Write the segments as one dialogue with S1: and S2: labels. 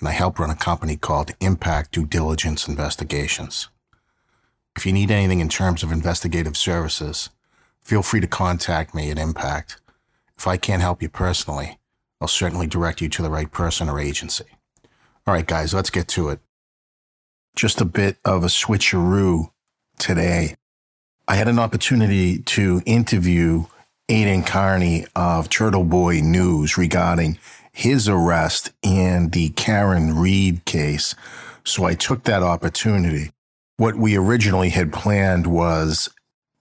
S1: and I help run a company called Impact Due Diligence Investigations. If you need anything in terms of investigative services, feel free to contact me at Impact. If I can't help you personally, I'll certainly direct you to the right person or agency. All right, guys, let's get to it. Just a bit of a switcheroo today. I had an opportunity to interview Aidan Kearney of Turtle Boy News regarding his arrest in the Karen Read case. So I took that opportunity. What we originally had planned was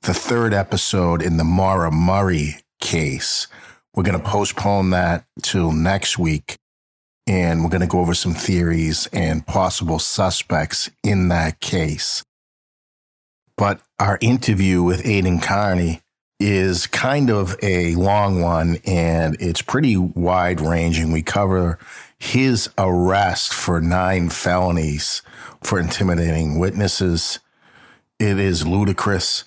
S1: the third episode in the Maura Murray case. We're going to postpone that till next week. And we're going to go over some theories and possible suspects in that case. But our interview with Aidan Kearney is kind of a long one and it's pretty wide ranging. We cover his arrest for nine felonies for intimidating witnesses. It is ludicrous.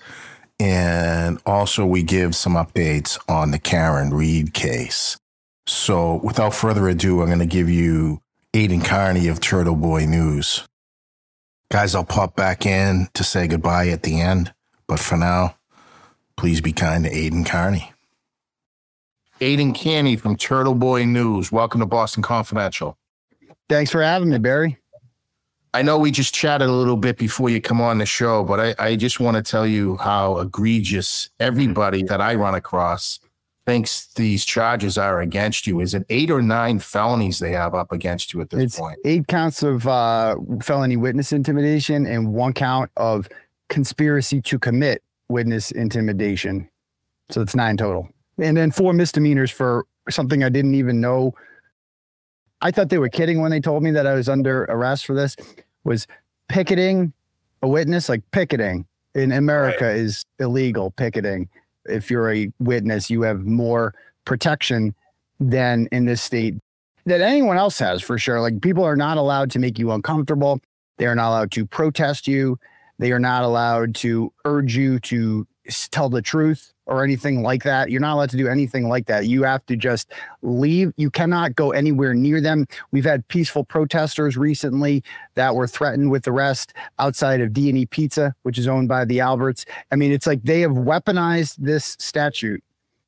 S1: And also, we give some updates on the Karen Read case. So, without further ado, I'm going to give you Aidan Kearney of Turtle Boy News. Guys, I'll pop back in to say goodbye at the end. But for now, please be kind to Aidan Kearney. Aidan Kearney from Turtle Boy News. Welcome to Boston Confidential.
S2: Thanks for having me, Barry.
S1: I know we just chatted a little bit before you come on the show, but I, I just want to tell you how egregious everybody that I run across thinks these charges are against you. Is it eight or nine felonies they have up against you at this
S2: it's
S1: point?
S2: Eight counts of uh, felony witness intimidation and one count of conspiracy to commit witness intimidation. So it's nine total. And then four misdemeanors for something I didn't even know. I thought they were kidding when they told me that I was under arrest for this. Was picketing a witness like picketing in America right. is illegal picketing. If you're a witness, you have more protection than in this state that anyone else has for sure. Like people are not allowed to make you uncomfortable. They are not allowed to protest you. They are not allowed to urge you to tell the truth or anything like that. You're not allowed to do anything like that. You have to just leave. You cannot go anywhere near them. We've had peaceful protesters recently that were threatened with arrest outside of D&E Pizza, which is owned by the Alberts. I mean, it's like they have weaponized this statute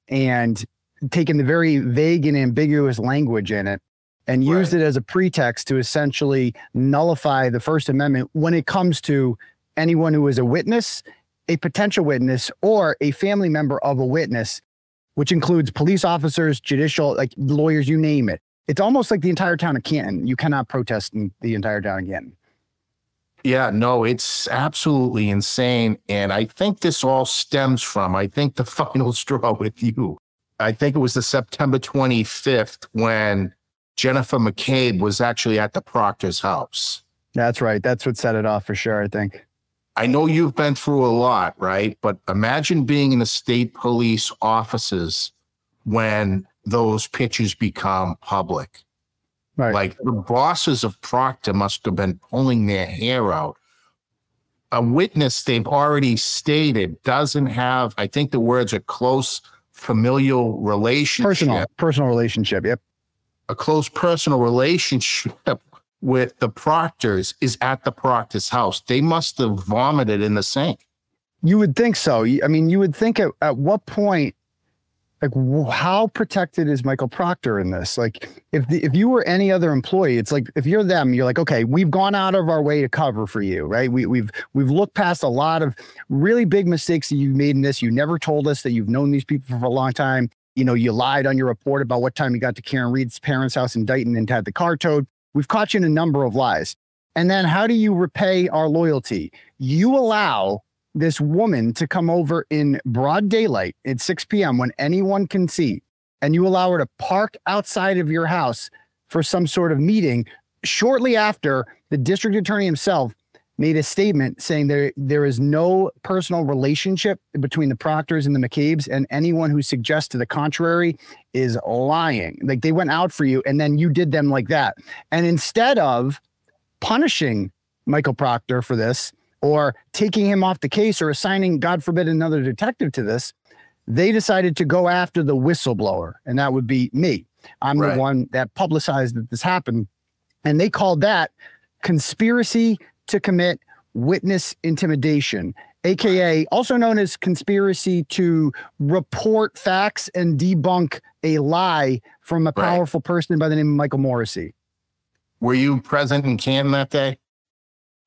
S2: and taken the very vague and ambiguous language in it and used right. it as a pretext to essentially nullify the First Amendment when it comes to anyone who is a witness, a potential witness, or a family member of a witness, which includes police officers, judicial, like lawyers, you name it. It's almost like the entire town of Canton. You cannot protest in the entire town of Canton.
S1: Yeah, no, it's absolutely insane. And I think this all stems from, I think the final straw with you. I think it was the September 25th when Jennifer McCabe was actually at the Proctor's house.
S2: That's right. That's what set it off for sure, I think.
S1: I know you've been through a lot, right? But imagine being in the state police offices when those pictures become public. Right. Like the bosses of Proctor must have been pulling their hair out. A witness they've already stated doesn't have, I think the words are close familial relationship.
S2: Personal, personal relationship. Yep.
S1: A close personal relationship with the Proctors is at the Proctor's house. They must have vomited in the sink.
S2: You would think so. I mean, you would think at, at what point, like, how protected is Michael Proctor in this? Like, if the, if you were any other employee, it's like if you're them, you're like, okay, we've gone out of our way to cover for you, right? We, we've we've looked past a lot of really big mistakes that you've made in this. You never told us that you've known these people for a long time. You know, you lied on your report about what time you got to Karen Read's parents' house in Dighton and had the car towed. We've caught you in a number of lies. And then how do you repay our loyalty? You allow this woman to come over in broad daylight at 6 p.m. when anyone can see, and you allow her to park outside of your house for some sort of meeting shortly after the district attorney himself made a statement saying there there is no personal relationship between the Proctors and the McCabe's, and anyone who suggests to the contrary is lying. Like they went out for you, and then you did them like that. And instead of punishing Michael Proctor for this, or taking him off the case, or assigning, God forbid, another detective to this, they decided to go after the whistleblower, and that would be me. I'm right. the one that publicized that this happened. And they called that conspiracy to commit witness intimidation, aka also known as conspiracy to report facts and debunk a lie from a powerful right. person by the name of Michael Morrissey.
S3: Were you present in Canton that day?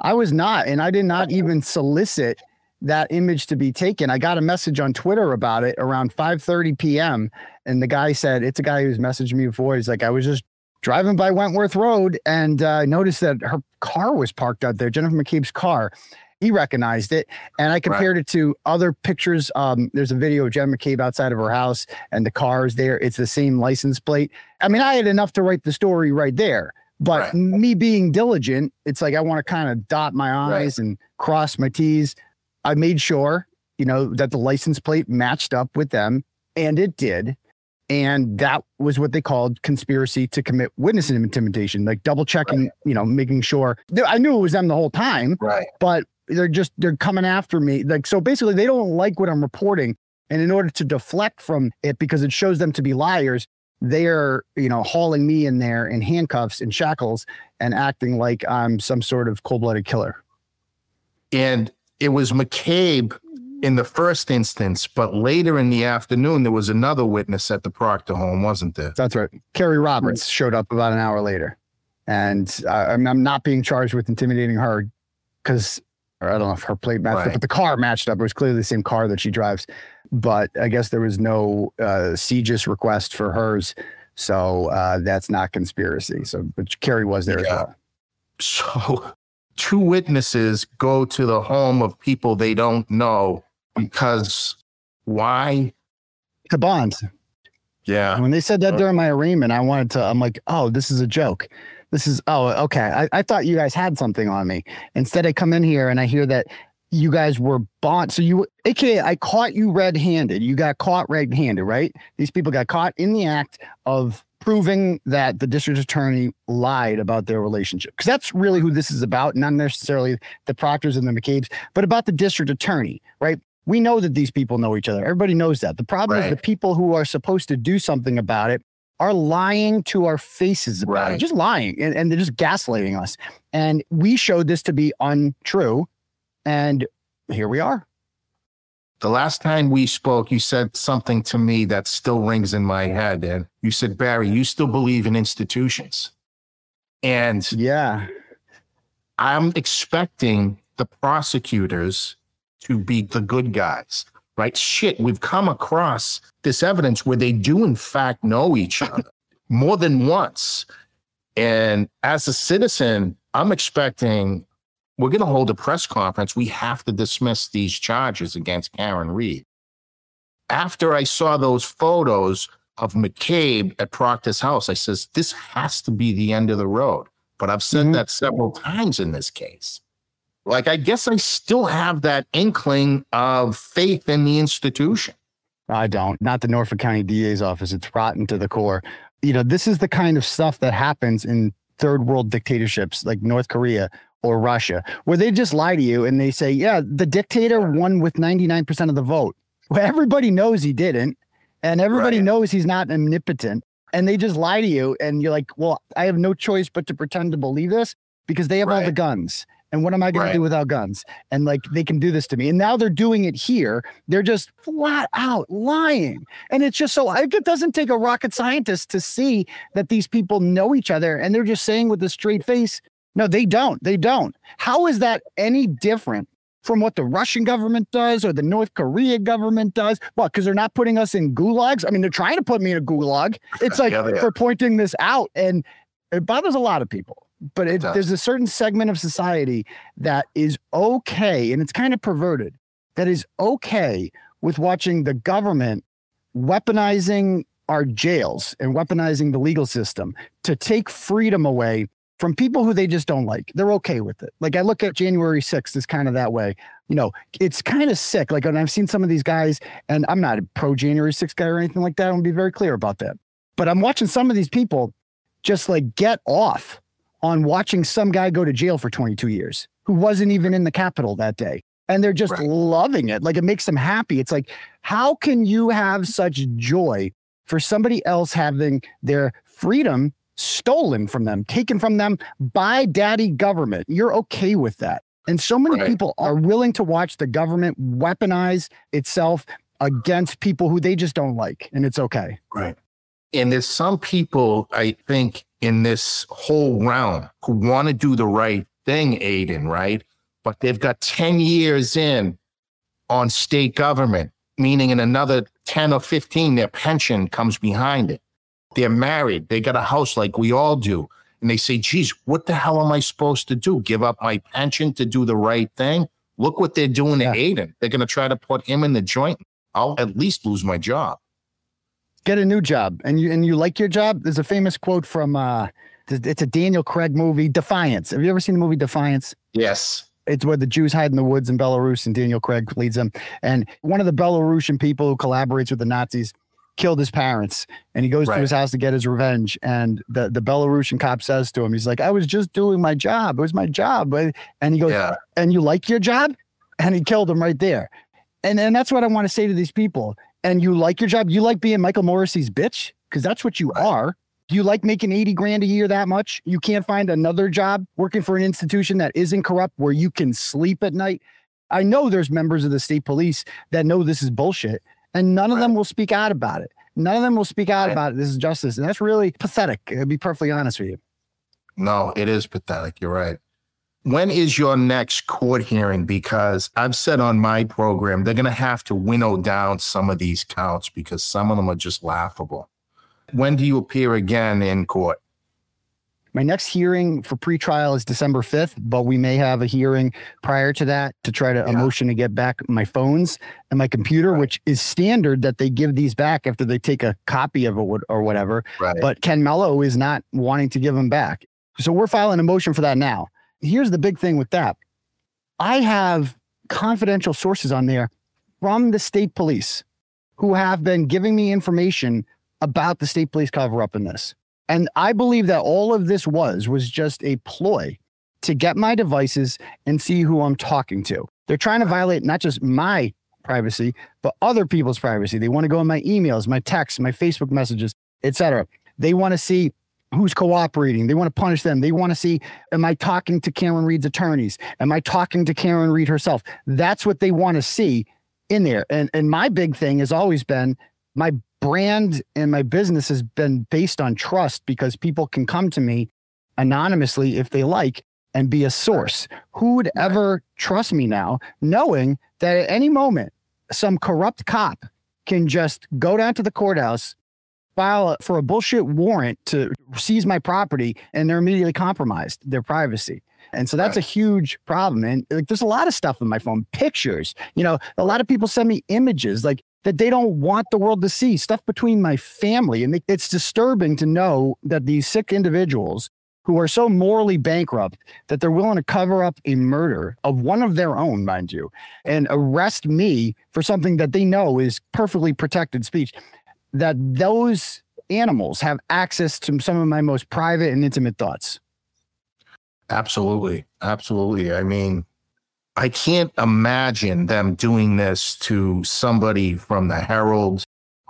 S2: I was not, and I did not even solicit that image to be taken. I got a message on Twitter about it around 5:30 p.m. and the guy said it's a guy who's messaged me before. He's like, I was just driving by Wentworth Road and uh, noticed that her car was parked out there, Jennifer McCabe's car. He recognized it, and I compared right. it to other pictures. Um, there's a video of Jen McCabe outside of her house, and the car is there. It's the same license plate. I mean, I had enough to write the story right there. But right. me being diligent, it's like I want to kind of dot my I's right. and cross my T's. I made sure, you know, that the license plate matched up with them, and it did. And that was what they called conspiracy to commit witness intimidation, like double checking, right. you know, making sure. I knew it was them the whole time,
S3: right?
S2: But they're just they're coming after me, like so. Basically, they don't like what I'm reporting, and in order to deflect from it, because it shows them to be liars, they're you know hauling me in there in handcuffs and shackles and acting like I'm some sort of cold-blooded killer.
S3: And it was McCabe in the first instance, but later in the afternoon, there was another witness at the Proctor home, wasn't there?
S2: That's right. Kerry Roberts right. showed up about an hour later. And uh, I'm, I'm not being charged with intimidating her because I don't know if her plate matched right. up, but the car matched up. It was clearly the same car that she drives. But I guess there was no uh, CJIS request for hers. So uh, that's not conspiracy. So, but Carrie was there yeah. as well.
S3: So two witnesses go to the home of people they don't know because why?
S2: To bond.
S3: Yeah.
S2: When they said that uh, during my arraignment, I wanted to, I'm like, oh, this is a joke. This is, oh, okay. I, I thought you guys had something on me. Instead, I come in here and I hear that you guys were bond. So you, AKA, I caught you red handed. You got caught red handed, right? These people got caught in the act of proving that the district attorney lied about their relationship. Because that's really who this is about, not necessarily the Proctors and the McCabe's, but about the district attorney, right? We know that these people know each other. Everybody knows that. The problem right. is the people who are supposed to do something about it are lying to our faces about right. it, just lying, and, and they're just gaslighting us. And we showed this to be untrue. And here we are.
S3: The last time we spoke, you said something to me that still rings in my head. And you said, Barry, you still believe in institutions. And
S2: yeah,
S3: I'm expecting the prosecutors to be the good guys, right? Shit, we've come across this evidence where they do, in fact, know each other more than once. And as a citizen, I'm expecting we're going to hold a press conference. We have to dismiss these charges against Karen Read. After I saw those photos of McCabe at Proctor's house, I says, this has to be the end of the road. But I've said mm-hmm. that several times in this case. Like, I guess I still have that inkling of faith in the institution.
S2: I don't. Not the Norfolk County DA's office. It's rotten to the core. You know, this is the kind of stuff that happens in third world dictatorships like North Korea, or Russia, where they just lie to you and they say, yeah, the dictator won with 99% of the vote. Well, everybody knows he didn't. And everybody right. knows he's not omnipotent. And they just lie to you. And you're like, well, I have no choice but to pretend to believe this because they have right. all the guns. And what am I going right. to do without guns? And like they can do this to me. And now they're doing it here. They're just flat out lying. And it's just so it doesn't take a rocket scientist to see that these people know each other and they're just saying with a straight face, no, they don't. They don't. How is that any different from what the Russian government does or the North Korea government does? Well, because they're not putting us in gulags. I mean, they're trying to put me in a gulag. It's like yeah, for pointing this out, and it bothers a lot of people. But it, there's a certain segment of society that is okay, and it's kind of perverted. That is okay with watching the government weaponizing our jails and weaponizing the legal system to take freedom away from people who they just don't like. They're okay with it. Like I look at January 6th is kind of that way. You know, it's kind of sick. Like, and I've seen some of these guys, and I'm not a pro January 6th guy or anything like that. I want to be very clear about that. But I'm watching some of these people just like get off on watching some guy go to jail for 22 years who wasn't even in the Capitol that day. And they're just right. loving it. Like it makes them happy. It's like, how can you have such joy for somebody else having their freedom stolen from them, taken from them by daddy government. You're okay with that. And so many right. people are willing to watch the government weaponize itself against people who they just don't like. And it's okay.
S3: Right. And there's some people, I think, in this whole realm who want to do the right thing, Aidan, right? But they've got 10 years in on state government, meaning in another 10 or 15, their pension comes behind it. They're married. They got a house like we all do. And they say, geez, what the hell am I supposed to do? Give up my pension to do the right thing? Look what they're doing yeah. to Aidan. They're going to try to put him in the joint. I'll at least lose my job.
S2: Get a new job. And you and you like your job? There's a famous quote from uh it's a Daniel Craig movie, Defiance. Have you ever seen the movie Defiance?
S3: Yes.
S2: It's where the Jews hide in the woods in Belarus and Daniel Craig leads them. And one of the Belarusian people who collaborates with the Nazis killed his parents and he goes right. to his house to get his revenge and the, the belarusian cop says to him he's like i was just doing my job it was my job and he goes yeah. and you like your job and he killed him right there and and that's what i want to say to these people and you like your job you like being michael morrissey's bitch because that's what you are do you like making 80 grand a year that much you can't find another job working for an institution that isn't corrupt where you can sleep at night i know there's members of the state police that know this is bullshit and none of them will speak out about it. None of them will speak out about it. This is justice. And that's really pathetic. To be perfectly honest with you.
S3: No, it is pathetic. You're right. When is your next court hearing? Because I've said on my program, they're going to have to winnow down some of these counts because some of them are just laughable. When do you appear again in court?
S2: My next hearing for pretrial is December 5th, but we may have a hearing prior to that to try to yeah. a motion to get back my phones and my computer, right. which is standard that they give these back after they take a copy of it or whatever. Right. But Ken Mello is not wanting to give them back. So we're filing a motion for that now. Here's the big thing with that. I have confidential sources on there from the state police who have been giving me information about the state police cover up in this. And I believe that all of this was was just a ploy to get my devices and see who I'm talking to. They're trying to violate not just my privacy, but other people's privacy. They want to go in my emails, my texts, my Facebook messages, etc. They want to see who's cooperating. They want to punish them. They want to see, am I talking to Karen Read's attorneys? Am I talking to Karen Reed herself? That's what they want to see in there. And and my big thing has always been my brand and my business has been based on trust because people can come to me anonymously if they like and be a source. Who would ever trust me now, knowing that at any moment, some corrupt cop can just go down to the courthouse, file for a bullshit warrant to seize my property, and they're immediately compromised their privacy. And so that's right. a huge problem. And like, there's a lot of stuff in my phone, pictures. You know, a lot of people send me images. Like that they don't want the world to see stuff between my family. And it's disturbing to know that these sick individuals who are so morally bankrupt that they're willing to cover up a murder of one of their own, mind you, and arrest me for something that they know is perfectly protected speech, that those animals have access to some of my most private and intimate thoughts.
S3: Absolutely. Absolutely. I mean, I can't imagine them doing this to somebody from the Herald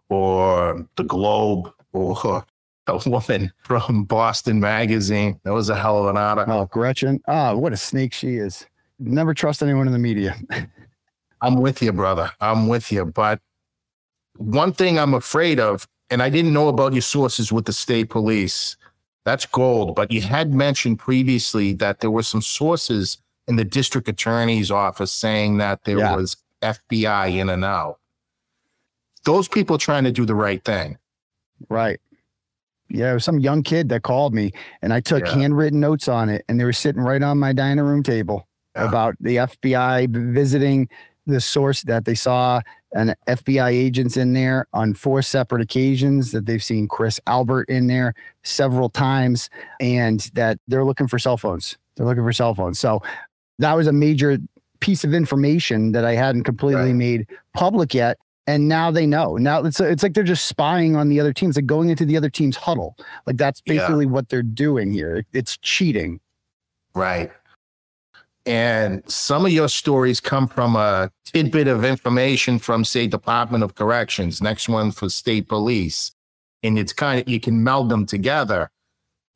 S3: or the Globe or a woman from Boston Magazine. That was a hell of an article.
S2: Oh, Gretchen. Ah, oh, what a snake she is. Never trust anyone in the media.
S3: I'm with you, brother. I'm with you. But one thing I'm afraid of, and I didn't know about your sources with the state police. That's gold. But you had mentioned previously that there were some sources in the district attorney's office saying that there yeah. was FBI in and out. Those people trying to do the right thing.
S2: Right. Yeah, it was some young kid that called me and I took yeah. handwritten notes on it and they were sitting right on my dining room table yeah. about the FBI visiting the source that they saw and FBI agents in there on four separate occasions that they've seen Chris Albert in there several times and that they're looking for cell phones. They're looking for cell phones. So that was a major piece of information that I hadn't completely
S3: Right.
S2: made public yet. And now they know. Now it's it's like they're just spying on the other teams, like going into the other team's huddle. Like that's
S3: Yeah.
S2: basically what they're doing here. It's cheating.
S3: Right. And some of your stories come from a tidbit of information from, say, Department of Corrections, next one for state police. And it's kind of, you can meld them together,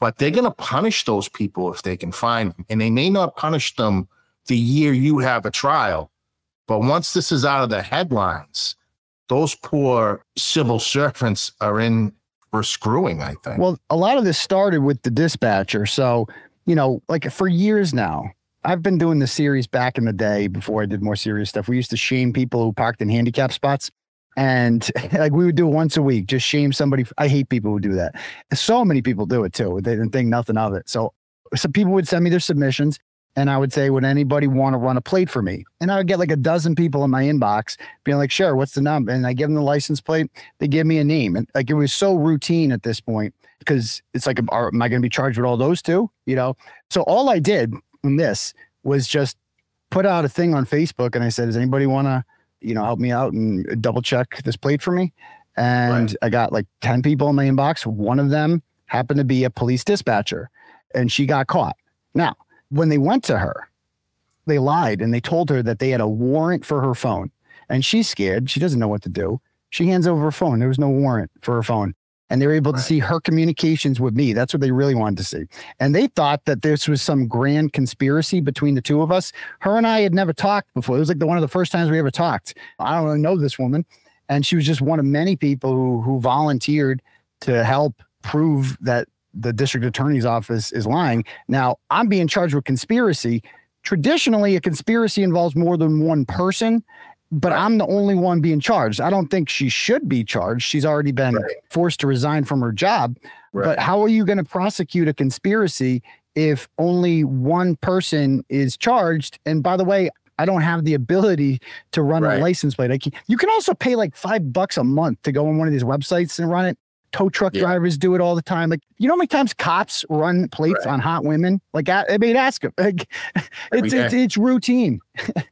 S3: but they're going to punish those people if they can find them. And they may not punish them the year you have a trial. But once this is out of the headlines, those poor civil servants are in for screwing, I think.
S2: Well, a lot of this started with the dispatcher. So, you know, like for years now, I've been doing the series back in the day before I did more serious stuff. We used to shame people who parked in handicap spots. And like we would do once a week, just shame somebody. I hate people who do that. So many people do it too. They didn't think nothing of it. So some people would send me their submissions and I would say, would anybody want to run a plate for me? And I would get like a dozen people in my inbox being like, sure, what's the number? And I give them the license plate. They give me a name. And like it was so routine at this point because it's like, am I going to be charged with all those too? You know? So all I did in this was just put out a thing on Facebook and I said, does anybody want to, you know, help me out and double check this plate for me? And
S3: Right.
S2: I got like 10 people in my inbox. One of them happened to be a police dispatcher and she got caught. Now, when they went to her, they lied and they told her that they had a warrant for her phone. And she's scared. She doesn't know what to do. She hands over her phone. There was no warrant for her phone. And they were able to see her communications with me. That's what they really wanted to see. And they thought that this was some grand conspiracy between the two of us. Her and I had never talked before. It was like the, one of the first times we ever talked. I don't really know this woman. And she was just one of many people who, who volunteered to help prove that the district attorney's office is lying. Now, I'm being charged with conspiracy. Traditionally, a conspiracy involves more than one person, but
S3: Right.
S2: I'm the only one being charged. I don't think she should be charged. She's already been
S3: Right.
S2: forced to resign from her job. But how are you going to prosecute a conspiracy if only one person is charged? And by the way, I don't have the ability to run
S3: Right.
S2: a license plate. I can, you can also pay like five bucks a month to go on one of these websites and run it. Tow truck
S3: Yeah.
S2: drivers do it all the time. Like, you know how many times cops run plates
S3: Right.
S2: on hot women? Like, I, I mean, ask them. Like, it's, it's it's routine.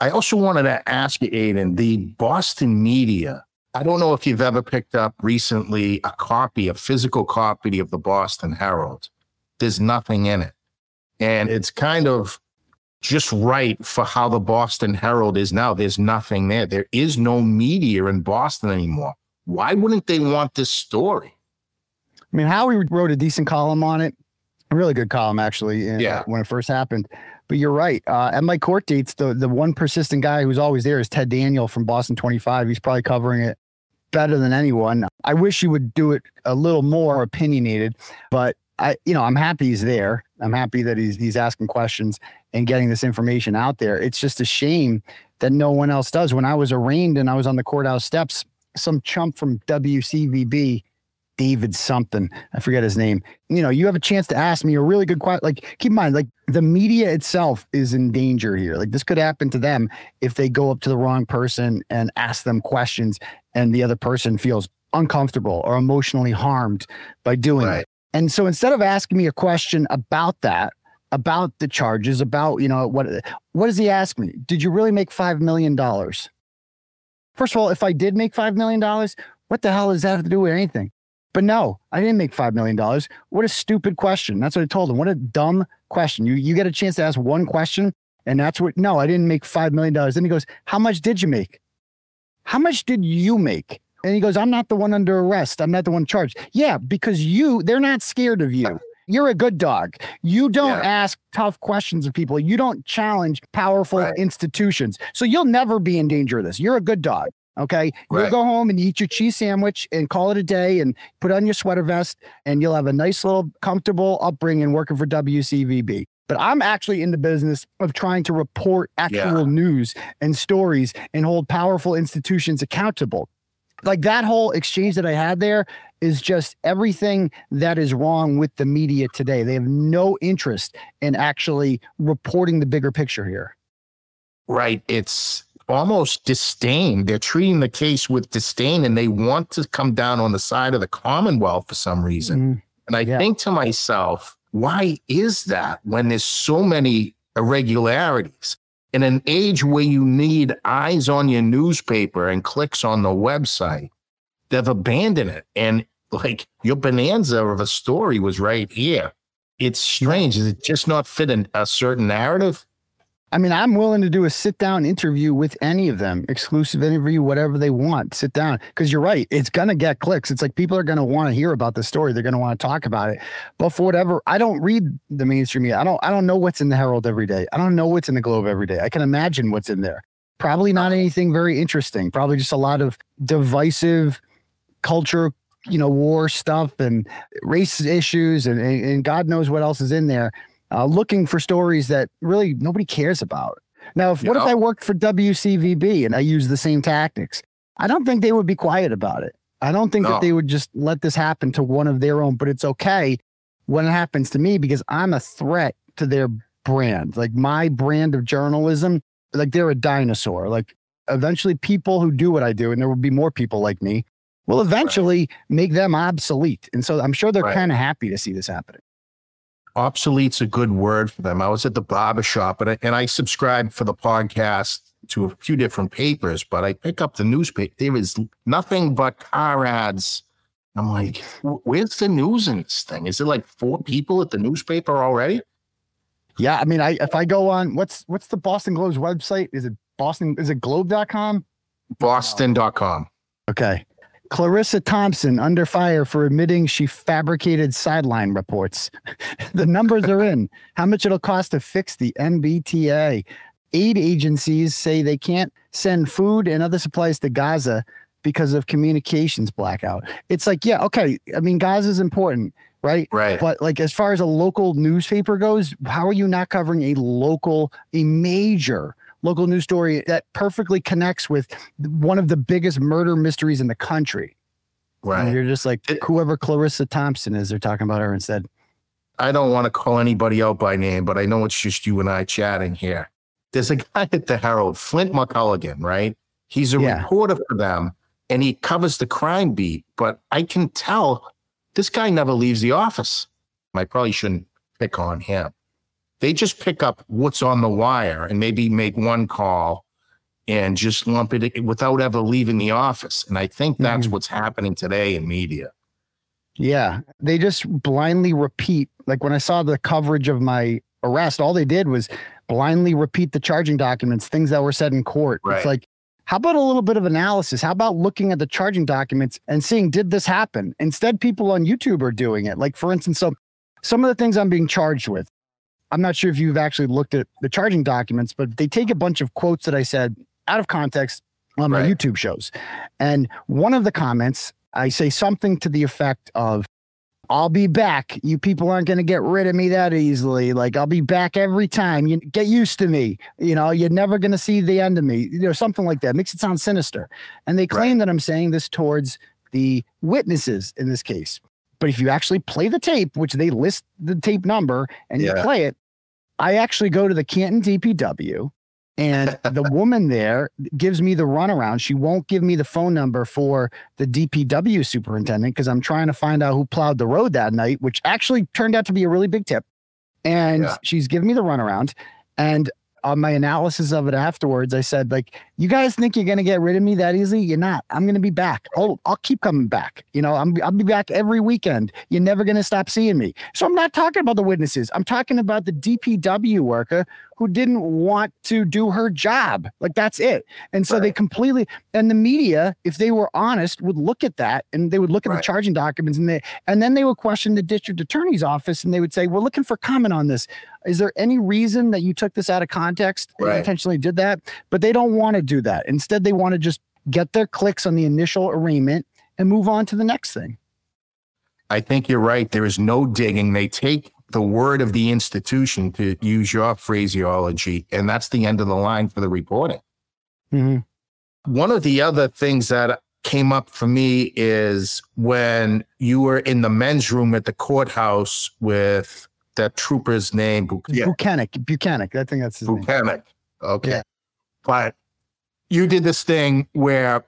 S3: I also wanted to ask you, Aidan, the Boston media. I don't know if you've ever picked up recently a copy, a physical copy of the Boston Herald. There's nothing in it. And it's kind of just right for how the Boston Herald is now. There's nothing there. There is no media in Boston anymore. Why wouldn't they want this story?
S2: I mean, Howie wrote a decent column on it, a really good column actually. in-
S3: Yeah.
S2: when it first happened. But you're right. Uh, at my court dates, the the one persistent guy who's always there is Ted Daniel from Boston 25. He's probably covering it better than anyone. I wish he would do it a little more opinionated, but I, you know, I'm happy he's there. I'm happy that he's he's asking questions and getting this information out there. It's just a shame that no one else does. When I was arraigned and I was on the courthouse steps, some chump from WCVB, David something, I forget his name. You know, you have a chance to ask me a really good question. Like, keep in mind, like the media itself is in danger here. Like this could happen to them if they go up to the wrong person and ask them questions, and the other person feels uncomfortable or emotionally harmed by doing it. And so instead of asking me a question about that, about the charges, about, you know, what what does he ask me? Did you really make five million dollars? First of all, if I did make five million dollars, what the hell does that have to do with anything? But no, I didn't make five million dollars. What a stupid question. That's what I told him. What a dumb question. You you get a chance to ask one question, and that's what no, I didn't make five million dollars. Then he goes, How much did you make? How much did you make? And he goes, I'm not the one under arrest. I'm not the one charged. Yeah, because you, they're not scared of you. You're a good dog. You don't
S3: Yeah.
S2: ask tough questions of people. You don't challenge powerful
S3: Right.
S2: institutions. So you'll never be in danger of this. You're a good dog. Okay. You'll go home and eat your cheese sandwich and call it a day and put on your sweater vest and you'll have a nice little comfortable upbringing working for WCVB. But I'm actually in the business of trying to report actual news and stories and hold powerful institutions accountable. Like that whole exchange that I had there is just everything that is wrong with the media today. They have no interest in actually reporting the bigger picture here.
S3: Right. It's almost disdain. They're treating the case with disdain and they want to come down on the side of the Commonwealth for some reason.
S2: Mhm.
S3: And I
S2: Yeah.
S3: think to myself, why is that when there's so many irregularities? In an age where you need eyes on your newspaper and clicks on the website, they've abandoned it. And like your bonanza of a story was right here. It's strange. Is it just not fit in a certain narrative?
S2: I mean, I'm willing to do a sit down interview with any of them, exclusive interview, whatever they want. Sit down. Cause you're right. It's going to get clicks. It's like people are going to want to hear about the story. They're going to want to talk about it. But for whatever, I don't read the mainstream media. I don't, I don't know what's in the Herald every day. I don't know what's in the Globe every day. I can imagine what's in there. Probably not anything very interesting. Probably just a lot of divisive culture, you know, war stuff and race issues and, and, and God knows what else is in there uh, looking for stories that really nobody cares about. Now, if, what if I worked for WCVB and I used the same tactics? I don't think they would be quiet about it. I don't think
S3: No.
S2: that they would just let this happen to one of their own, but it's okay when it happens to me because I'm a threat to their brand. Like my brand of journalism, like they're a dinosaur. Like eventually people who do what I do, and there will be more people like me, will eventually make them obsolete. And so I'm sure they're
S3: Right.
S2: kind of happy to see this happening.
S3: Obsolete's a good word for them. I was at the barber shop and I, and I subscribe for the podcast to a few different papers, but I pick up the newspaper. There is nothing but car ads. I'm like, where's the news in this thing? Is it like four people at the newspaper already?
S2: Yeah, I mean, I if I go on what's what's the Boston Globe's website? Is it Boston? Is it Globe.com?
S3: Boston.com.
S2: Okay. Charissa Thompson under fire for admitting she fabricated sideline reports. the numbers are in. How much it'll cost to fix the MBTA? Aid agencies say they can't send food and other supplies to Gaza because of communications blackout. It's like, yeah, okay. I mean, Gaza's important, right?
S3: Right.
S2: But like as far as a local newspaper goes, how are you not covering a local, a major local news story that perfectly connects with one of the biggest murder mysteries in the country? And
S3: right.
S2: you're just like whoever Charissa Thompson is, they're talking about her instead.
S3: I don't want to call anybody out by name, but I know it's just you and I chatting here. There's a guy at the Herald, Flint McColgan, right? He's a
S2: Yeah.
S3: reporter for them and he covers the crime beat, but I can tell this guy never leaves the office. I probably shouldn't pick on him. They just pick up what's on the wire and maybe make one call and just lump it without ever leaving the office. And I think that's
S2: Mhm.
S3: what's happening today in media.
S2: Yeah. They just blindly repeat. Like when I saw the coverage of my arrest, all they did was blindly repeat the charging documents, things that were said in court.
S3: Right.
S2: It's like, how about a little bit of analysis? How about looking at the charging documents and seeing, did this happen? Instead, people on YouTube are doing it. Like, for instance, so some of the things I'm being charged with, I'm not sure if you've actually looked at the charging documents, but they take a bunch of quotes that I said out of context on my
S3: Right.
S2: YouTube shows. And one of the comments, I say something to the effect of, I'll be back. You people aren't going to get rid of me that easily. Like I'll be back every time. You get used to me. You know, you're never going to see the end of me. You know, something like that makes it sound sinister. And they claim that I'm saying this towards the witnesses in this case. But if you actually play the tape, which they list the tape number and you play it, I actually go to the Canton DPW and the woman there gives me the runaround. She won't give me the phone number for the DPW superintendent because I'm trying to find out who plowed the road that night, which actually turned out to be a really big tip. And
S3: Yeah.
S2: she's giving me the runaround. And on my analysis of it afterwards, I said, like, you guys think you're gonna get rid of me that easily? You're not. I'm gonna be back. I'll, I'll keep coming back. You know, I'm I'll be back every weekend. You're never gonna stop seeing me. So I'm not talking about the witnesses. I'm talking about the DPW worker who didn't want to do her job. Like that's it. And so they completely and the media, if they were honest, would look at that and they would look at the charging documents and they and then they would question the district attorney's office and they would say, We're looking for comment on this. Is there any reason that you took this out of context and
S3: Right.
S2: intentionally did that? But they don't want to do that. Instead, they want to just get their clicks on the initial arraignment and move on to the next thing.
S3: I think you're right. There is no digging. They take the word of the institution, to use your phraseology, and that's the end of the line for the reporting. Mm-hmm. One of the other things that came up for me is when you were in the men's room at the courthouse with that trooper's name, Bu- yeah,
S2: Buchanan, Buchanan. I think that's his name.
S3: Buchanan. Okay.
S2: Yeah.
S3: But you did this thing where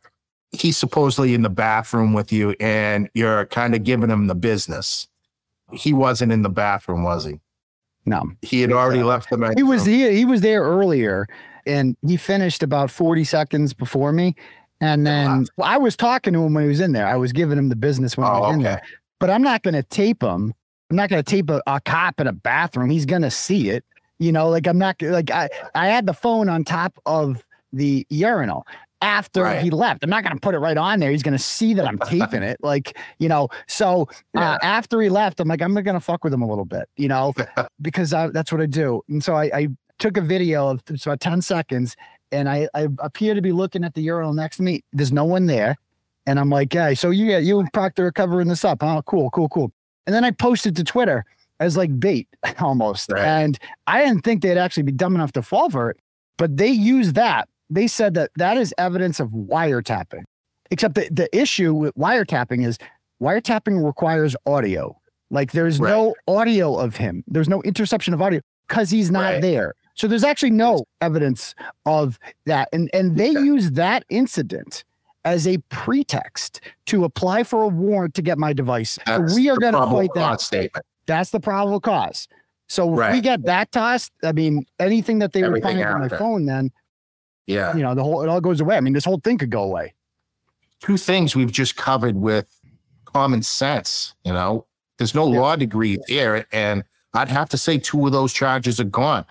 S3: he's supposedly in the bathroom with you and you're kind of giving him the business. He wasn't in the bathroom, was he?
S2: No,
S3: He had already left the
S2: he was
S3: bathroom.
S2: he, he was there earlier, and he finished about forty seconds before me. And then well, I was talking to him when he was in there. I was giving him the business when he
S3: Oh,
S2: was in there. But I'm not going to tape him. I'm not going to tape a, a cop in a bathroom. He's going to see it. You know, like I'm not like I I had the phone on top of the urinal after
S3: Right.
S2: he left. I'm not going to put it right on there. He's going to see that I'm taping it. Like, you know, so
S3: Yeah.
S2: uh, after he left, I'm like, I'm going to fuck with him a little bit, you know, because I, that's what I do. And so I, I took a video of it's about 10 seconds and I, I appear to be looking at the urinal next to me. There's no one there. And I'm like, yeah, so you, you and Proctor are covering this up. Oh, cool, cool, cool. And then I posted to Twitter as like bait almost.
S3: Right.
S2: And I didn't think they'd actually be dumb enough to fall for it, but they used that. They said that that is evidence of wiretapping. Except the, the issue with wiretapping is wiretapping requires audio. Like there's no audio of him. There's no interception of audio because he's not
S3: Right.
S2: there. So there's actually no evidence of that. And and they
S3: Okay.
S2: use that incident as a pretext to apply for a warrant to get my device.
S3: That's
S2: we are going to fight that.
S3: statement.
S2: That's the probable cause. So if we get that tossed, I mean, anything that they would
S3: Everything
S2: find on my phone, then
S3: Yeah.
S2: you know the whole it all goes away. I mean, this whole thing could go away.
S3: Two things we've just covered with common sense. You know, there's no
S2: Yeah.
S3: law degree there. And I'd have to say two of those charges are gone.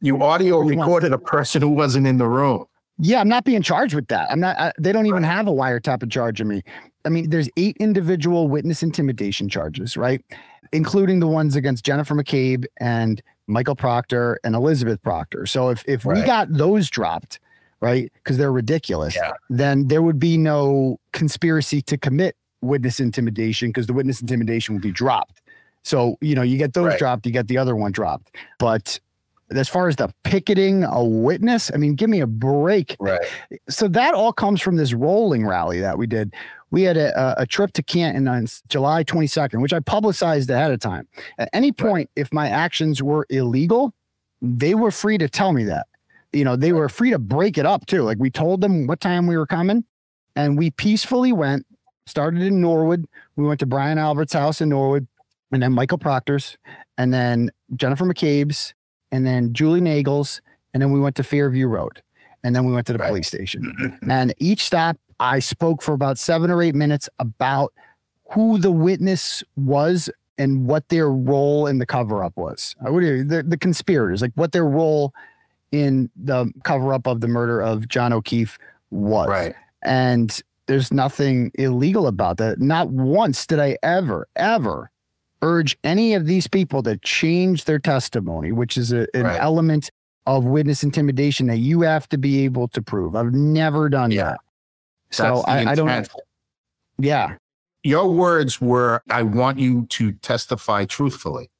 S3: You audio recorded a person who wasn't in the room.
S2: Yeah, I'm not being charged with that. I'm not. I, they don't even have a wiretap in charge of me. I mean, there's eight individual witness intimidation charges, right, including the ones against Jennifer McCabe and Michael Proctor and Elizabeth Proctor. So if if we got those dropped, right, because they're ridiculous,
S3: Yeah.
S2: then there would be no conspiracy to commit witness intimidation because the witness intimidation would be dropped. So you know, you get those
S3: Right.
S2: dropped, you get the other one dropped, but. As far as the picketing a witness, I mean, give me a break
S3: Right.
S2: so that all comes from this rolling rally that we did. We had a, a- trip to Canton on July 22nd, which I publicized ahead of time. At any point, if my actions were illegal, they were free to tell me that. You know, they were free to break it up too. Like we told them what time we were coming, and we peacefully went. Started in Norwood. We went to Brian Albert's house in Norwood, and then Michael Proctor's, and then Jennifer McCabe's, and then Julie Nagel's, and then we went to Fairview Road, and then we went to the
S3: Right.
S2: police station. And each stop, I spoke for about seven or eight minutes about who the witness was and what their role in the cover up was. I would the, the conspirators, like what their role in the cover up of the murder of John O'Keefe was.
S3: Right.
S2: And there's nothing illegal about that. Not once did I ever, ever urge any of these people to change their testimony, which is a, an
S3: Right.
S2: element of witness intimidation that you have to be able to prove. I've never done
S3: Yeah.
S2: that. So I, I don't, yeah.
S3: Your words were, I want you to testify truthfully.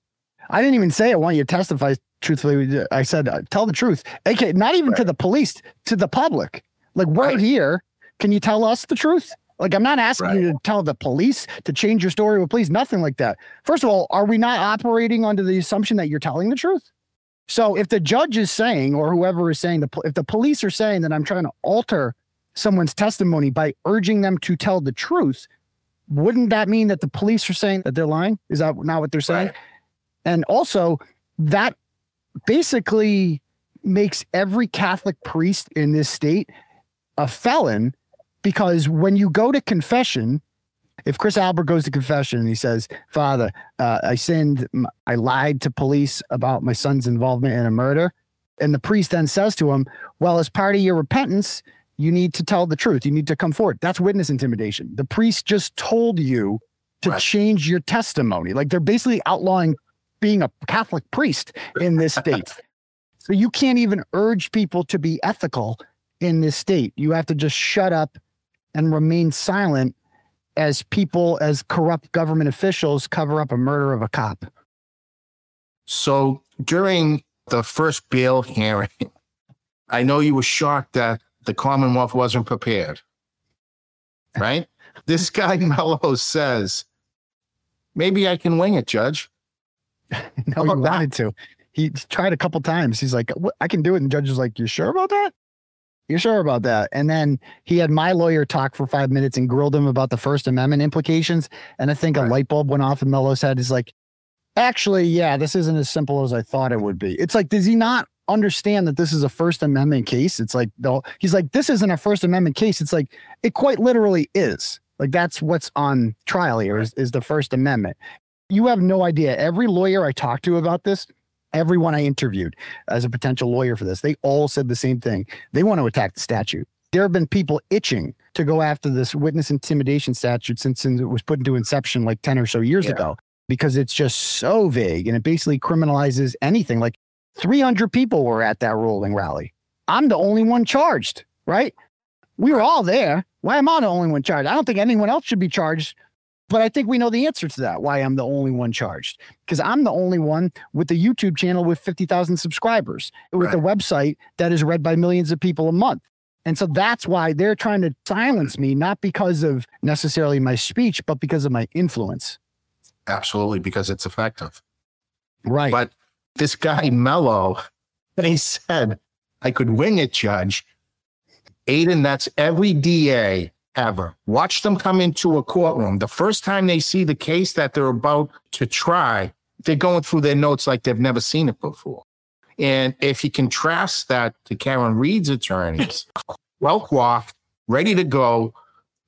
S2: I didn't even say I want you to testify truthfully. I said, uh, tell the truth. Okay, not even to the police, to the public. Like, we're
S3: Right.
S2: here. Can you tell us the truth? Like, I'm not asking you to tell the police to change your story with police, nothing like that. First of all, are we not operating under the assumption that you're telling the truth? So if the judge is saying, or whoever is saying, the if the police are saying that I'm trying to alter someone's testimony by urging them to tell the truth, wouldn't that mean that the police are saying that they're lying? Is that not what they're saying?
S3: Right.
S2: And also, that basically makes every Catholic priest in this state a felon because when you go to confession, if Chris Albert goes to confession and he says, Father, uh, I sinned, I lied to police about my son's involvement in a murder. And the priest then says to him, Well, as part of your repentance, you need to tell the truth. You need to come forward. That's witness intimidation. The priest just told you to
S3: Right.
S2: change your testimony. Like they're basically outlawing being a Catholic priest in this state. so you can't even urge people to be ethical in this state. You have to just shut up and remain silent as people, as corrupt government officials cover up a murder of a cop.
S3: So during the first bail hearing, I know you were shocked that the Commonwealth wasn't prepared. Right? this guy Mello says, maybe I can wing it, Judge.
S2: No, he
S3: that?
S2: wanted to. He tried a couple times. He's like, I can do it. And judge is like, You sure about that? You're sure about that? And then he had my lawyer talk for five minutes and grilled him about the First Amendment implications. And I think
S3: Right.
S2: a light bulb went off in Mello's head. He's like, actually, yeah, this isn't as simple as I thought it would be. It's like, does he not understand that this is a First Amendment case? It's like, he's like, this isn't a First Amendment case. It's like, it quite literally is. Like, that's what's on trial here is, is the First Amendment. You have no idea. Every lawyer I talked to about this, everyone I interviewed as a potential lawyer for this, they all said the same thing. They want to attack the statute. There have been people itching to go after this witness intimidation statute since it was put into inception like 10 or so years
S3: Yeah.
S2: ago because it's just so vague and it basically criminalizes anything. Like 300 people were at that rolling rally. I'm the only one charged, right? We were all there. Why am I the only one charged? I don't think anyone else should be charged. But I think we know the answer to that, why I'm the only one charged. Because I'm the only one with the YouTube channel with 50,000 subscribers, with a website that is read by millions of people a month. And so that's why they're trying to silence me, not because of necessarily my speech, but because of my influence.
S3: Absolutely, because it's effective.
S2: Right.
S3: But this guy Mello, they said I could wing it, Judge. Aidan, that's every DA ever. Watch them come into a courtroom. The first time they see the case that they're about to try, they're going through their notes like they've never seen it before. And if you contrast that to Karen Read's attorneys, well coiffed, ready to go,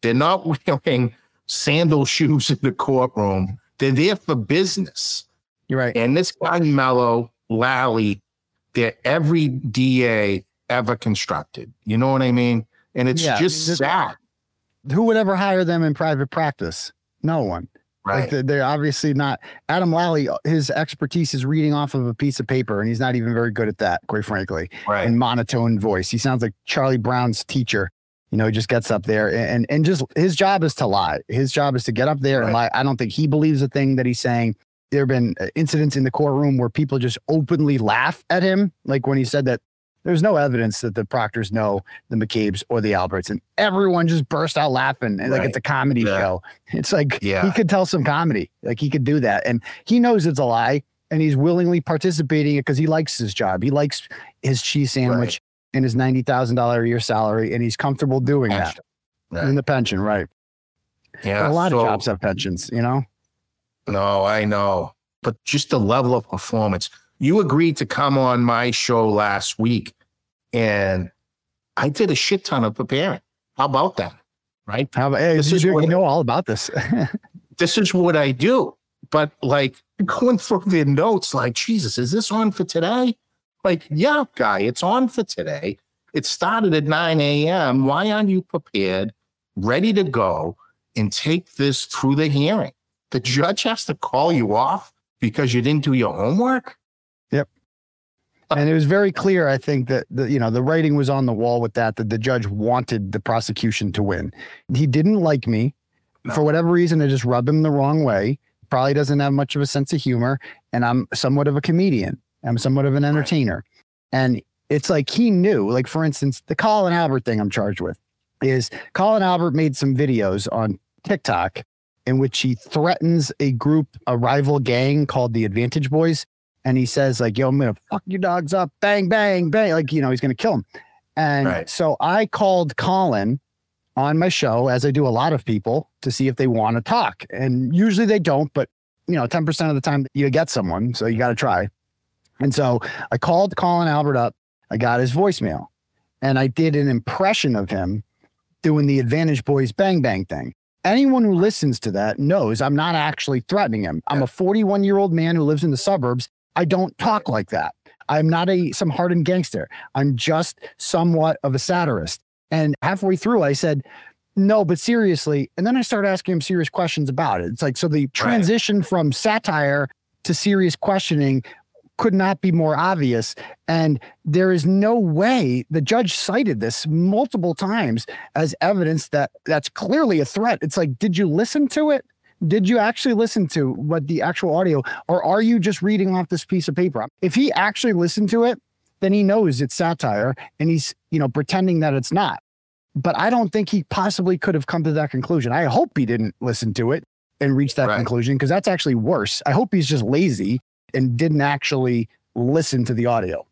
S3: they're not wearing sandal shoes in the courtroom. They're there for business.
S2: You're right.
S3: And this guy Mello, Lally, they're every DA ever constructed. You know what I mean? And it's
S2: Yeah,
S3: just
S2: this-
S3: sad,
S2: Who would ever hire them in private practice? No one.
S3: right?
S2: Like they're, they're obviously not. Adam Lally, uh, his expertise is reading off of a piece of paper, and he's not even very good at that, quite frankly.
S3: right.
S2: And monotone voice. He sounds like Charlie Brown's teacher. You know, he just gets up there and and just his job is to lie. His job is to get up there and lie. I don't think he believes a thing that he's saying. There have been uh, incidents in the courtroom where people just openly laugh at him, like when he said that there's no evidence that the Proctors know the McCabe's or the Alberts, and everyone just burst out laughing, and like it's a comedy
S3: Yeah.
S2: show. It's like
S3: Yeah.
S2: he could tell some comedy, like he could do that, and he knows it's a lie, and he's willingly participating because he likes his job. He likes his cheese sandwich and his ninety thousand dollar a year salary, and he's comfortable doing that
S3: Right.
S2: in the pension, right?
S3: Yeah.
S2: a lot
S3: so-
S2: of jobs have pensions, you know.
S3: No, I know. But just the level of performance. You agreed to come on my show last week, and I did a shit ton of preparing. How about that? Right?
S2: How about hey,
S3: This
S2: you,
S3: is
S2: you know all about this?
S3: This is what I do. But like going through the notes, like, Jesus, is this on for today? Like, yeah, guy, it's on for today. It started at 9 a.m. Why aren't you prepared, ready to go, and take this through the hearing? The judge has to call you off because you didn't do your homework? Yep.
S2: Uh, and it was very clear, I think that the you know the writing was on the wall with that that the judge wanted the prosecution to win. He didn't like me
S3: No.
S2: for whatever reason. I just rubbed him the wrong way. Probably doesn't have much of a sense of humor, and I'm somewhat of a comedian. I'm somewhat of an entertainer, and it's like he knew. Like for instance, the Colin Albert thing I'm charged with is Colin Albert made some videos on TikTok in which he threatens a group, a rival gang called the Advantage Boys. And he says, like, yo, I'm gonna fuck your dogs up, bang, bang, bang. Like, you know, he's gonna kill him. And
S3: Right.
S2: so I called Colin on my show, as I do a lot of people, to see if they want to talk. And usually they don't, but you know, 10% of the time you get someone. So you gotta try. And so I called Colin Albert up, I got his voicemail, and I did an impression of him doing the Advantage Boys bang bang thing. Anyone who listens to that knows I'm not actually threatening him. I'm a 41 year old man who lives in the suburbs. I don't talk like that. I'm not a some hardened gangster. I'm just somewhat of a satirist. And halfway through, I said, "No, but seriously." And then I started asking him serious questions about it. It's like so the transition from satire to serious questioning could not be more obvious. And there is no way the judge cited this multiple times as evidence that that's clearly a threat. It's like, did you listen to it? Did you actually listen to what the actual audio, or are you just reading off this piece of paper? If he actually listened to it, then he knows it's satire and he's, you know, pretending that it's not. But I don't think he possibly could have come to that conclusion. I hope he didn't listen to it and reach that
S3: Right.
S2: conclusion because that's actually worse. I hope he's just lazy and didn't actually listen to the audio.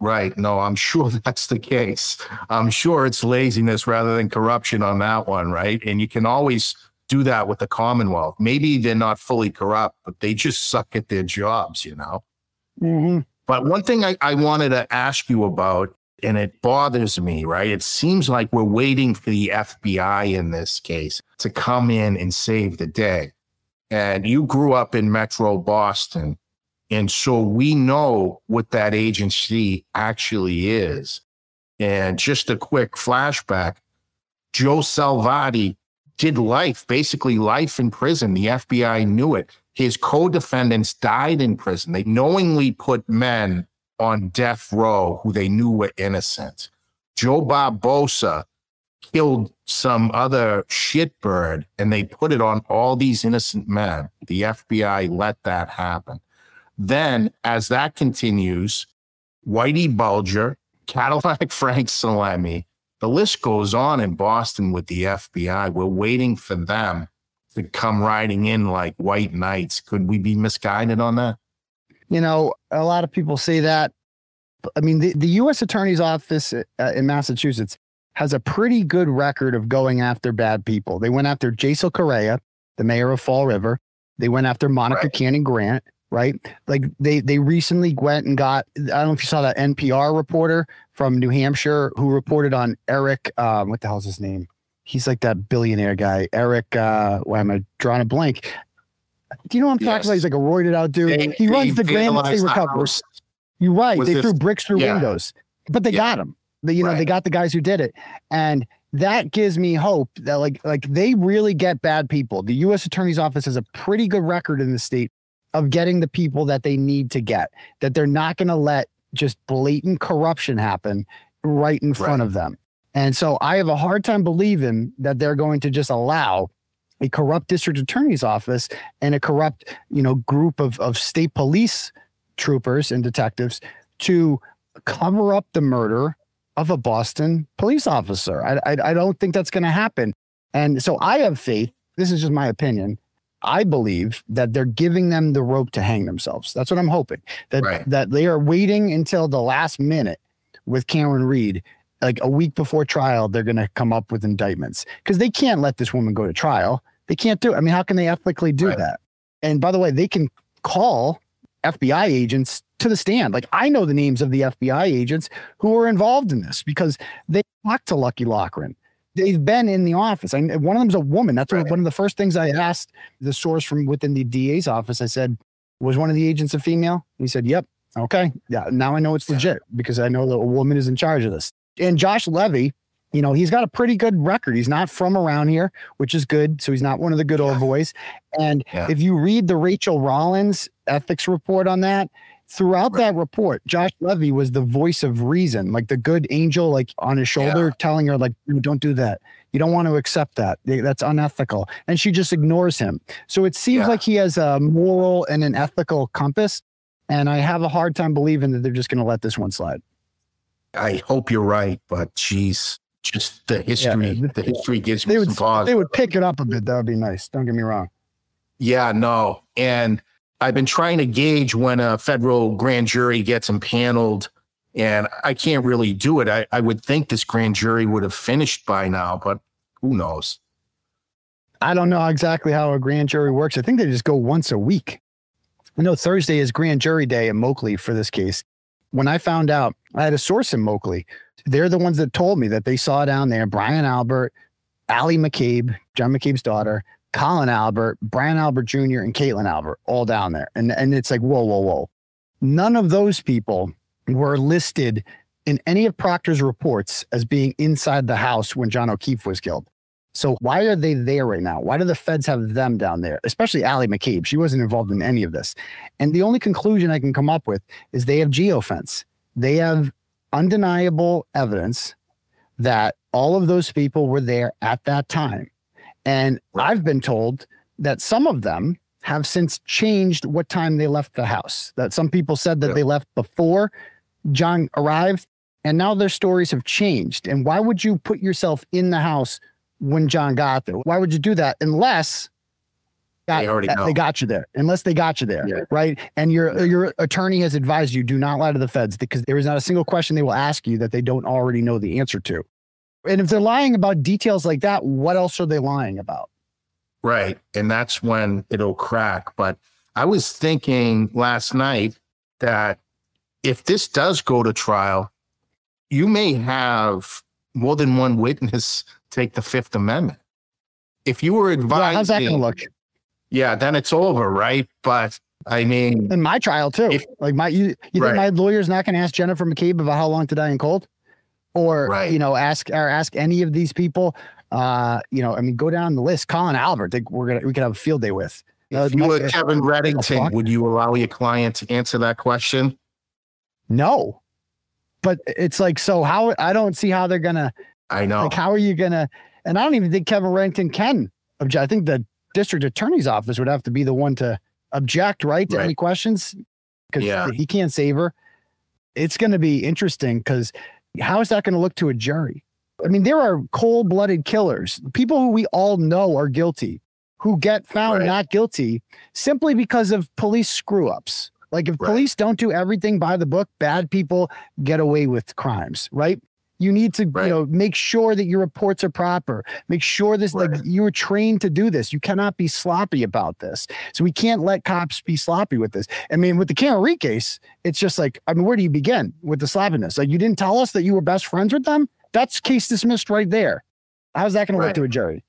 S3: Right. No, I'm sure that's the case. I'm sure it's laziness rather than corruption on that one, right? And you can always do that with the Commonwealth. Maybe they're not fully corrupt, but they just suck at their jobs, you know?
S2: Mm-hmm.
S3: But one thing I, I wanted to ask you about, and it bothers me, right? It seems like we're waiting for the FBI in this case to come in and save the day. And you grew up in Metro Boston. And so we know what that agency actually is. And just a quick flashback Joe Salvati did life, basically life in prison. The FBI knew it. His co defendants died in prison. They knowingly put men on death row who they knew were innocent. Joe Barboza killed some other shitbird and they put it on all these innocent men. The FBI let that happen. Then, as that continues, Whitey Bulger, Cadillac Frank Salemme, the list goes on in Boston with the FBI. We're waiting for them to come riding in like white knights. Could we be misguided on that?
S2: You know, a lot of people say that. I mean, the, the U.S. Attorney's Office uh, in Massachusetts has a pretty good record of going after bad people. They went after Jason Correia, the mayor of Fall River. They went after Monica right. Cannon Grant right? Like they they recently went and got I don't know if you saw that NPR reporter from New Hampshire who reported on Eric um, what the hell's his name? He's like that billionaire guy, Eric. Uh, why am I drawing a blank? Do you know what I'm talking yes. about? He's like a roided out dude. They, he runs the Granite State Recovery. You're right. Was they this, threw bricks through yeah. windows, but they yeah. got him. They, you know, right. they got the guys who did it, and that gives me hope that like like they really get bad people. The U.S. Attorney's Office has a pretty good record in the state of getting the people that they need to get, that they're not going to let just blatant corruption happen right in front right. of them. And so I have a hard time believing that they're going to just allow a corrupt district attorney's office and a corrupt, you know, group of, of state police troopers and detectives to cover up the murder of a Boston police officer. I, I, I don't think that's going to happen. And so I have faith. This is just my opinion I believe that they're giving them the rope to hang themselves. That's what I'm hoping. That right. that they are waiting until the last minute with Cameron Reed. like a week before trial, they're going to come up with indictments because they can't let this woman go to trial. They can't do it. I mean, how can they ethically do right. that? And by the way, they can call FBI agents to the stand. Like I know the names of the FBI agents who were involved in this because they talked to Lucky Loughran they've been in the office. I, one of them's a woman. That's right. one of the first things I asked the source from within the DA's office. I said, "Was one of the agents a female?" He said, "Yep." Okay, yeah. Now I know it's legit because I know that a woman is in charge of this. And Josh Levy, you know, he's got a pretty good record. He's not from around here, which is good. So he's not one of the good old boys. And yeah. if you read the Rachael Rollins ethics report on that, throughout right. that report, Josh Levy was the voice of reason, like the good angel, like on his shoulder, yeah. telling her, like, don't do that. You don't want to accept that. That's unethical. And she just ignores him. So it seems yeah. like he has a moral and an ethical compass. And I have a hard time believing that they're just going to let this one slide.
S3: I hope you're right, but geez, just the history, yeah, the history gives me
S2: would,
S3: some pause.
S2: They would pick it up a bit. That would be nice. Don't get me wrong.
S3: Yeah, no. And I've been trying to gauge when a federal grand jury gets impaneled, and I can't really do it. I, I would think this grand jury would have finished by now, but who knows?
S2: I don't know exactly how a grand jury works. I think they just go once a week. I know Thursday is grand jury day in Moakley for this case. When I found out, I had a source in Moakley. They're the ones that told me that they saw down there Brian Albert, Allie McCabe, John McCabe's daughter, Colin Albert, Brian Albert Jr., and Caitlin Albert all down there. And, and it's like, whoa, whoa, whoa. None of those people were listed in any of Proctor's reports as being inside the house when John O'Keefe was killed. So why are they there right now? Why do the feds have them down there? Especially Allie McCabe. She wasn't involved in any of this. And the only conclusion I can come up with is they have geofence. They have undeniable evidence that all of those people were there at that time. And right. I've been told that some of them have since changed what time they left the house. That some people said that yeah. they left before John arrived, and now their stories have changed. And why would you put yourself in the house when John got there? Why would you do that unless
S3: They already
S2: that-
S3: know.
S2: They got you there, unless they got you there,
S3: Yeah.
S2: right? And your your attorney has advised you do not lie to the feds because there is not a single question they will ask you that they don't already know the answer to. And if they're lying about details like that, what else are they lying about?
S3: Right. And that's when it'll crack. But I was thinking last night that if this does go to trial, you may have more than one witness take the Fifth Amendment. If you were
S2: Well,
S3: advising,
S2: how's that going to look?
S3: yeah, then it's over, right? But I mean,
S2: In my trial too.
S3: If-
S2: like my you, you
S3: Right.
S2: think my lawyer's not going to ask Jennifer McCabe about how long to die in cold, or
S3: Right.
S2: you know ask or ask any of these people. Uh, you know, I mean, go down the list. Colin Albert, think we're gonna we could have a field day with.
S3: If you were Kevin Reddington, would you allow your client to answer that question?
S2: No, but it's like so. How I don't see how they're gonna
S3: I know.
S2: like. How are you gonna? And I don't even think Kevin Reddington can object. I think the district attorney's office would have to be the one to object, right, to
S3: Right.
S2: any questions because
S3: Yeah.
S2: he can't save her. It's going to be interesting because how is that going to look to a jury? I mean, there are cold blooded killers, people who we all know are guilty, who get found
S3: Right.
S2: not guilty simply because of police screw ups. Like if
S3: Right.
S2: police don't do everything by the book, bad people get away with crimes, right? You need to,
S3: Right.
S2: you know, make sure that your reports are proper. Make sure this, like, you were trained to do this. You cannot be sloppy about this. So we can't let cops be sloppy with this. I mean, with the Read case, it's just like, I mean, where do you begin with the sloppiness? Like, you didn't tell us that you were best friends with them. That's case dismissed right there. How's that going to
S3: work
S2: look to a jury?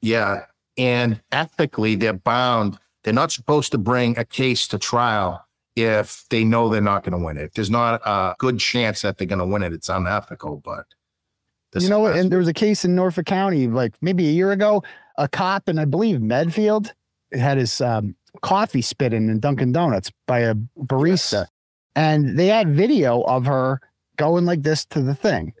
S3: Yeah. And ethically, they're bound. They're not supposed to bring a case to trial if they know they're not going to win it. If there's not a good chance that they're going to win it, it's unethical. But
S2: you know what? And there was a case in Norfolk County, like maybe a year ago, a cop in I believe Medfield had his um, coffee spit in in Dunkin' Donuts by a barista, and they had video of her going like this to the thing,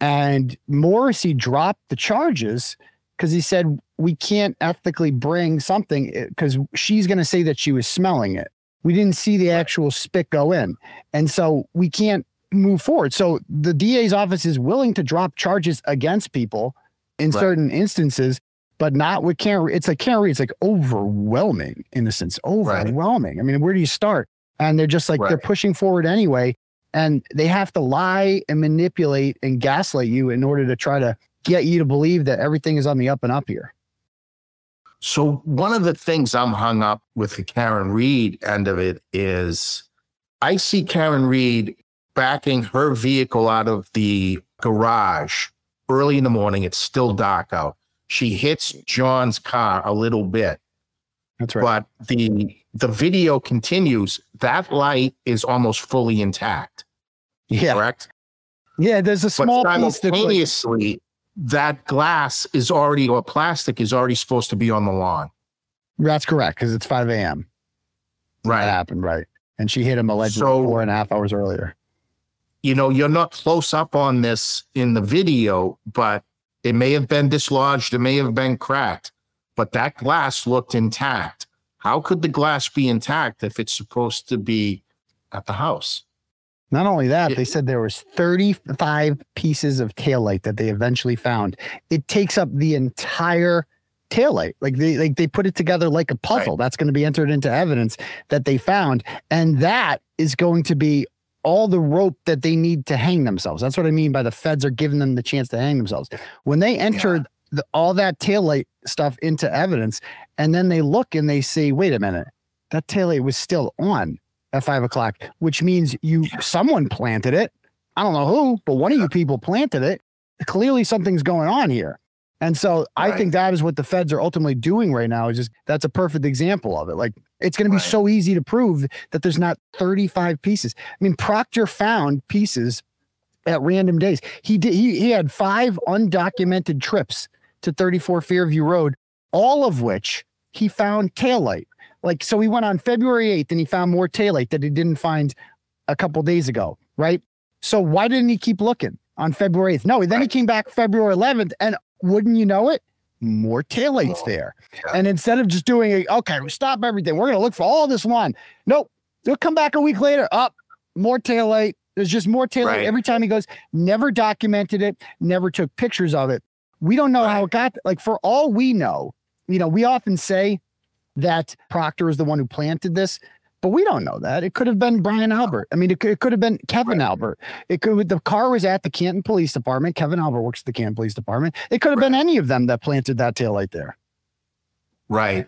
S2: and Morrissey dropped the charges because he said we can't ethically bring something because she's going to say that she was smelling it. We didn't see the actual spit go in, and so we can't move forward. So the DA's office is willing to drop charges against people in
S3: Right.
S2: certain instances, but not with Karen. It's like Karen It's like overwhelming in a sense, overwhelming. I mean, where do you start? And they're just like they're pushing forward anyway, and they have to lie and manipulate and gaslight you in order to try to get you to believe that everything is on the up and up here.
S3: So one of the things I'm hung up with the Karen Read end of it is I see Karen Read backing her vehicle out of the garage early in the morning. It's still dark out. She hits John's car a little bit,
S2: That's right.
S3: but the the video continues. That light is almost fully intact,
S2: yeah,
S3: correct?
S2: yeah. There's a small
S3: but
S2: piece that's like,
S3: simultaneously, that glass is already or plastic is already supposed to be on the lawn.
S2: that's correct because it's 5 a.m. That
S3: Right.
S2: happened, right? And she hit him allegedly
S3: So-
S2: four and a half hours earlier.
S3: you know, you're not close up on this in the video, but it may have been dislodged, it may have been cracked, but that glass looked intact. How could the glass be intact if it's supposed to be at the house?
S2: Not only that,
S3: Yeah.
S2: they said there was 35 pieces of taillight that they eventually found. It takes up the entire taillight. Like they like they put it together like a puzzle. That's going to be entered into evidence that they found. And that is going to be all the rope that they need to hang themselves. That's what I mean by the feds are giving them the chance to hang themselves. When they entered the, all that taillight stuff into evidence, and then they look and they say, wait a minute, that taillight was still on at five o'clock, which means you someone planted it. I don't know who, but one of you people planted it. Clearly something's going on here. And so I think that is what the feds are ultimately doing right now. Is just that's a perfect example of it. Like it's going to be
S3: Right.
S2: so easy to prove that there's not 35 pieces. I mean, Proctor found pieces at random days. He did. He, he had five undocumented trips to 34 Fairview Road, all of which he found taillight. Like so, he went on February 8th and he found more taillight that he didn't find a couple days ago, right? So why didn't he keep looking on February 8th? No, then he came back February 11th, and wouldn't you know it, more taillights
S3: Oh,
S2: there.
S3: yeah.
S2: And instead of just doing a okay, we stop everything, we're gonna look for all this one. Nope, they'll come back a week later. Up, more taillight. There's just more taillight
S3: Right.
S2: every time he goes. Never documented it. Never took pictures of it. We don't know how it got. Like for all we know, you know, we often say that Proctor is the one who planted this. But we don't know that. It could have been Brian Albert. I mean, it could, it could have been Kevin right. Albert. It could the car was at the Canton Police Department. Kevin Albert works at the Canton Police Department. It could have right. been any of them that planted that tail light there.
S3: Right.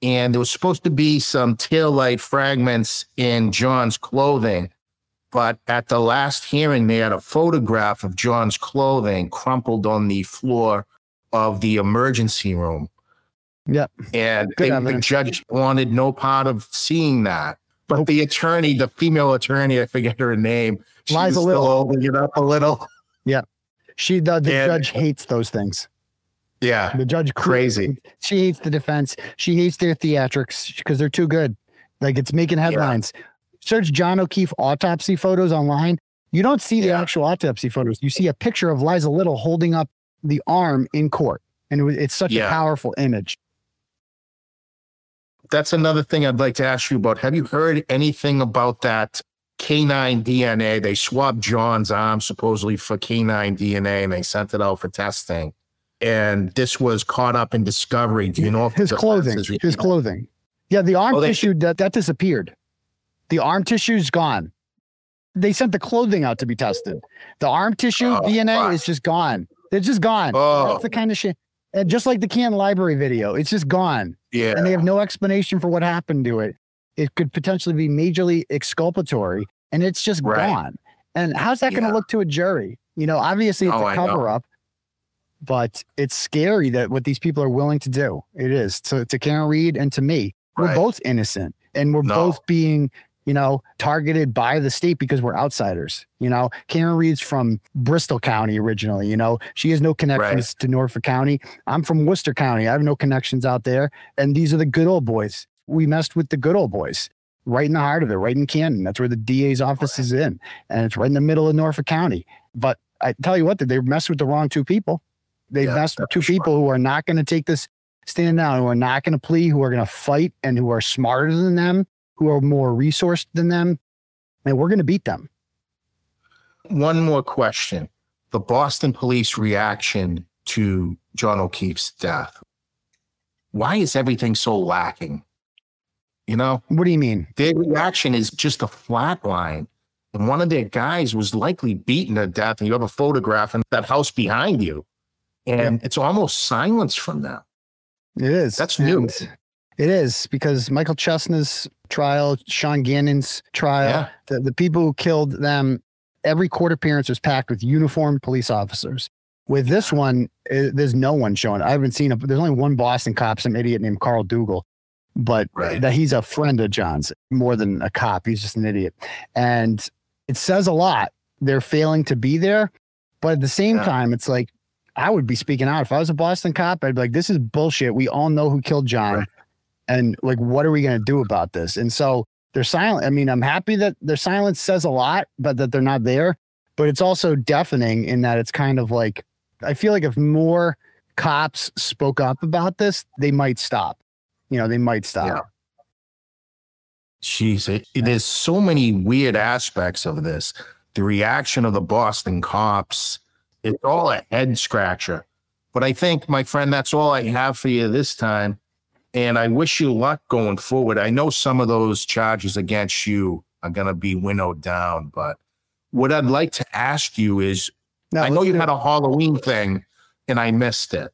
S3: And there was supposed to be some tail light fragments in John's clothing. But at the last hearing, they had a photograph of John's clothing crumpled on the floor of the emergency room.
S2: Yep.
S3: And they, the judge wanted no part of seeing that. But the attorney, the female attorney, I forget her name,
S2: Liza Little,
S3: holding it up a little.
S2: Yeah. She the, the and, judge hates those things.
S3: Yeah.
S2: The judge
S3: crazy.
S2: She hates the defense. She hates their theatrics because they're too good. Like it's making headlines. Yeah. Search John O'Keefe autopsy photos online. You don't see the yeah. actual autopsy photos. You see a picture of Liza Little holding up the arm in court. And it was, it's such yeah. a powerful image
S3: that's another thing I'd like to ask you about. Have you heard anything about that canine DNA? They swabbed John's arm supposedly for canine DNA and they sent it out for testing. And this was caught up in discovery. Do you know if
S2: his clothing? His clothing. Yeah, the arm oh, tissue that, that disappeared. The arm tissue's gone. They sent the clothing out to be tested. The arm tissue oh, DNA is just gone. It's just gone. Oh. That's the kind of shit. And just like the Canton Library video, it's just gone.
S3: Yeah.
S2: And they have no explanation for what happened to it. It could potentially be majorly exculpatory and it's just right. gone. And how's that going to look to a jury? You know, obviously it's oh, a cover up, but it's scary that what these people are willing to do. It is to, to Karen Read and to me. We're both innocent and we're no. both being you know, targeted by the state because we're outsiders. You know, Karen Read's from Bristol County originally. You know, she has no connections right. to Norfolk County. I'm from Worcester County. I have no connections out there. And these are the good old boys. We messed with the good old boys right in the heart of it, right in Canton. That's where the DA's office is in. And it's right in the middle of Norfolk County. But I tell you what, they messed with the wrong two people. They yeah, messed with two people who are not going to take this stand down, who are not going to plea, who are going to fight, and who are smarter than them who are more resourced than them, and we're going to beat them.
S3: One more question. The Boston police reaction to John O'Keefe's death. Why is everything so lacking? You know?
S2: What do you mean?
S3: Their reaction is just a flat line. And one of their guys was likely beaten to death. And you have a photograph in that house behind you. And it's almost silence from them.
S2: It is.
S3: That's new.
S2: It is because Michael Chesna's trial, Sean Gannon's trial, yeah. the, the people who killed them, every court appearance was packed with uniformed police officers. With this one, it, there's no one showing. I haven't seen a, there's only one Boston cop, some idiot named Carl Dougal, but right. that he's a friend of John's more than a cop. He's just an idiot. And it says a lot. They're failing to be there. But at the same yeah. time, it's like, I would be speaking out. If I was a Boston cop, I'd be like, this is bullshit. We all know who killed John. Right and like what are we going to do about this and so they're silent i mean i'm happy that their silence says a lot but that they're not there but it's also deafening in that it's kind of like i feel like if more cops spoke up about this they might stop you know they might stop yeah.
S3: Jeez, it, it, there's so many weird aspects of this. The reaction of the Boston cops, it's all a head scratcher. But I think, my friend, that's all I have for you this time. And I wish you luck going forward. I know some of those charges against you are going to be winnowed down, but what I'd like to ask you is no, I know you had a Halloween thing and I missed it.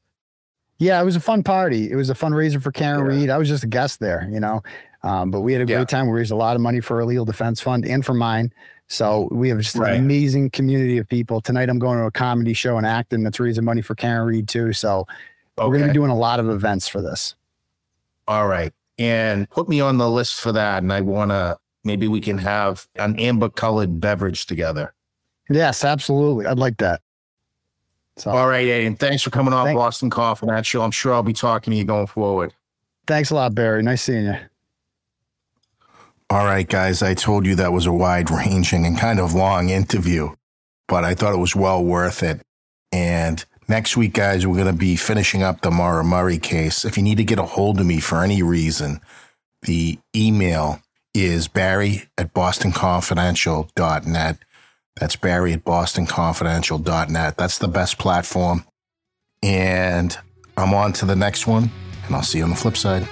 S2: Yeah, it was a fun party. It was a fundraiser for Karen yeah. Read. I was just a guest there, you know. Um, but we had a great yeah. time. We raised a lot of money for our legal defense fund and for mine. So we have just right. an amazing community of people. Tonight I'm going to a comedy show in Acton that's raising money for Karen Read too. So okay. we're going to be doing a lot of events for this.
S3: All right. And put me on the list for that. And I want to, maybe we can have an amber colored beverage together.
S2: Yes, absolutely. I'd like that.
S3: So, All right, Aidan. Thanks for coming on Boston Confidential. I'm sure I'll be talking to you going forward.
S2: Thanks a lot, Barry. Nice seeing you.
S1: All right, guys. I told you that was a wide ranging and kind of long interview, but I thought it was well worth it. And Next week, guys, we're going to be finishing up the Maura Murray case. If you need to get a hold of me for any reason, the email is barry at bostonconfidential.net. That's barry at bostonconfidential.net. That's the best platform. And I'm on to the next one, and I'll see you on the flip side.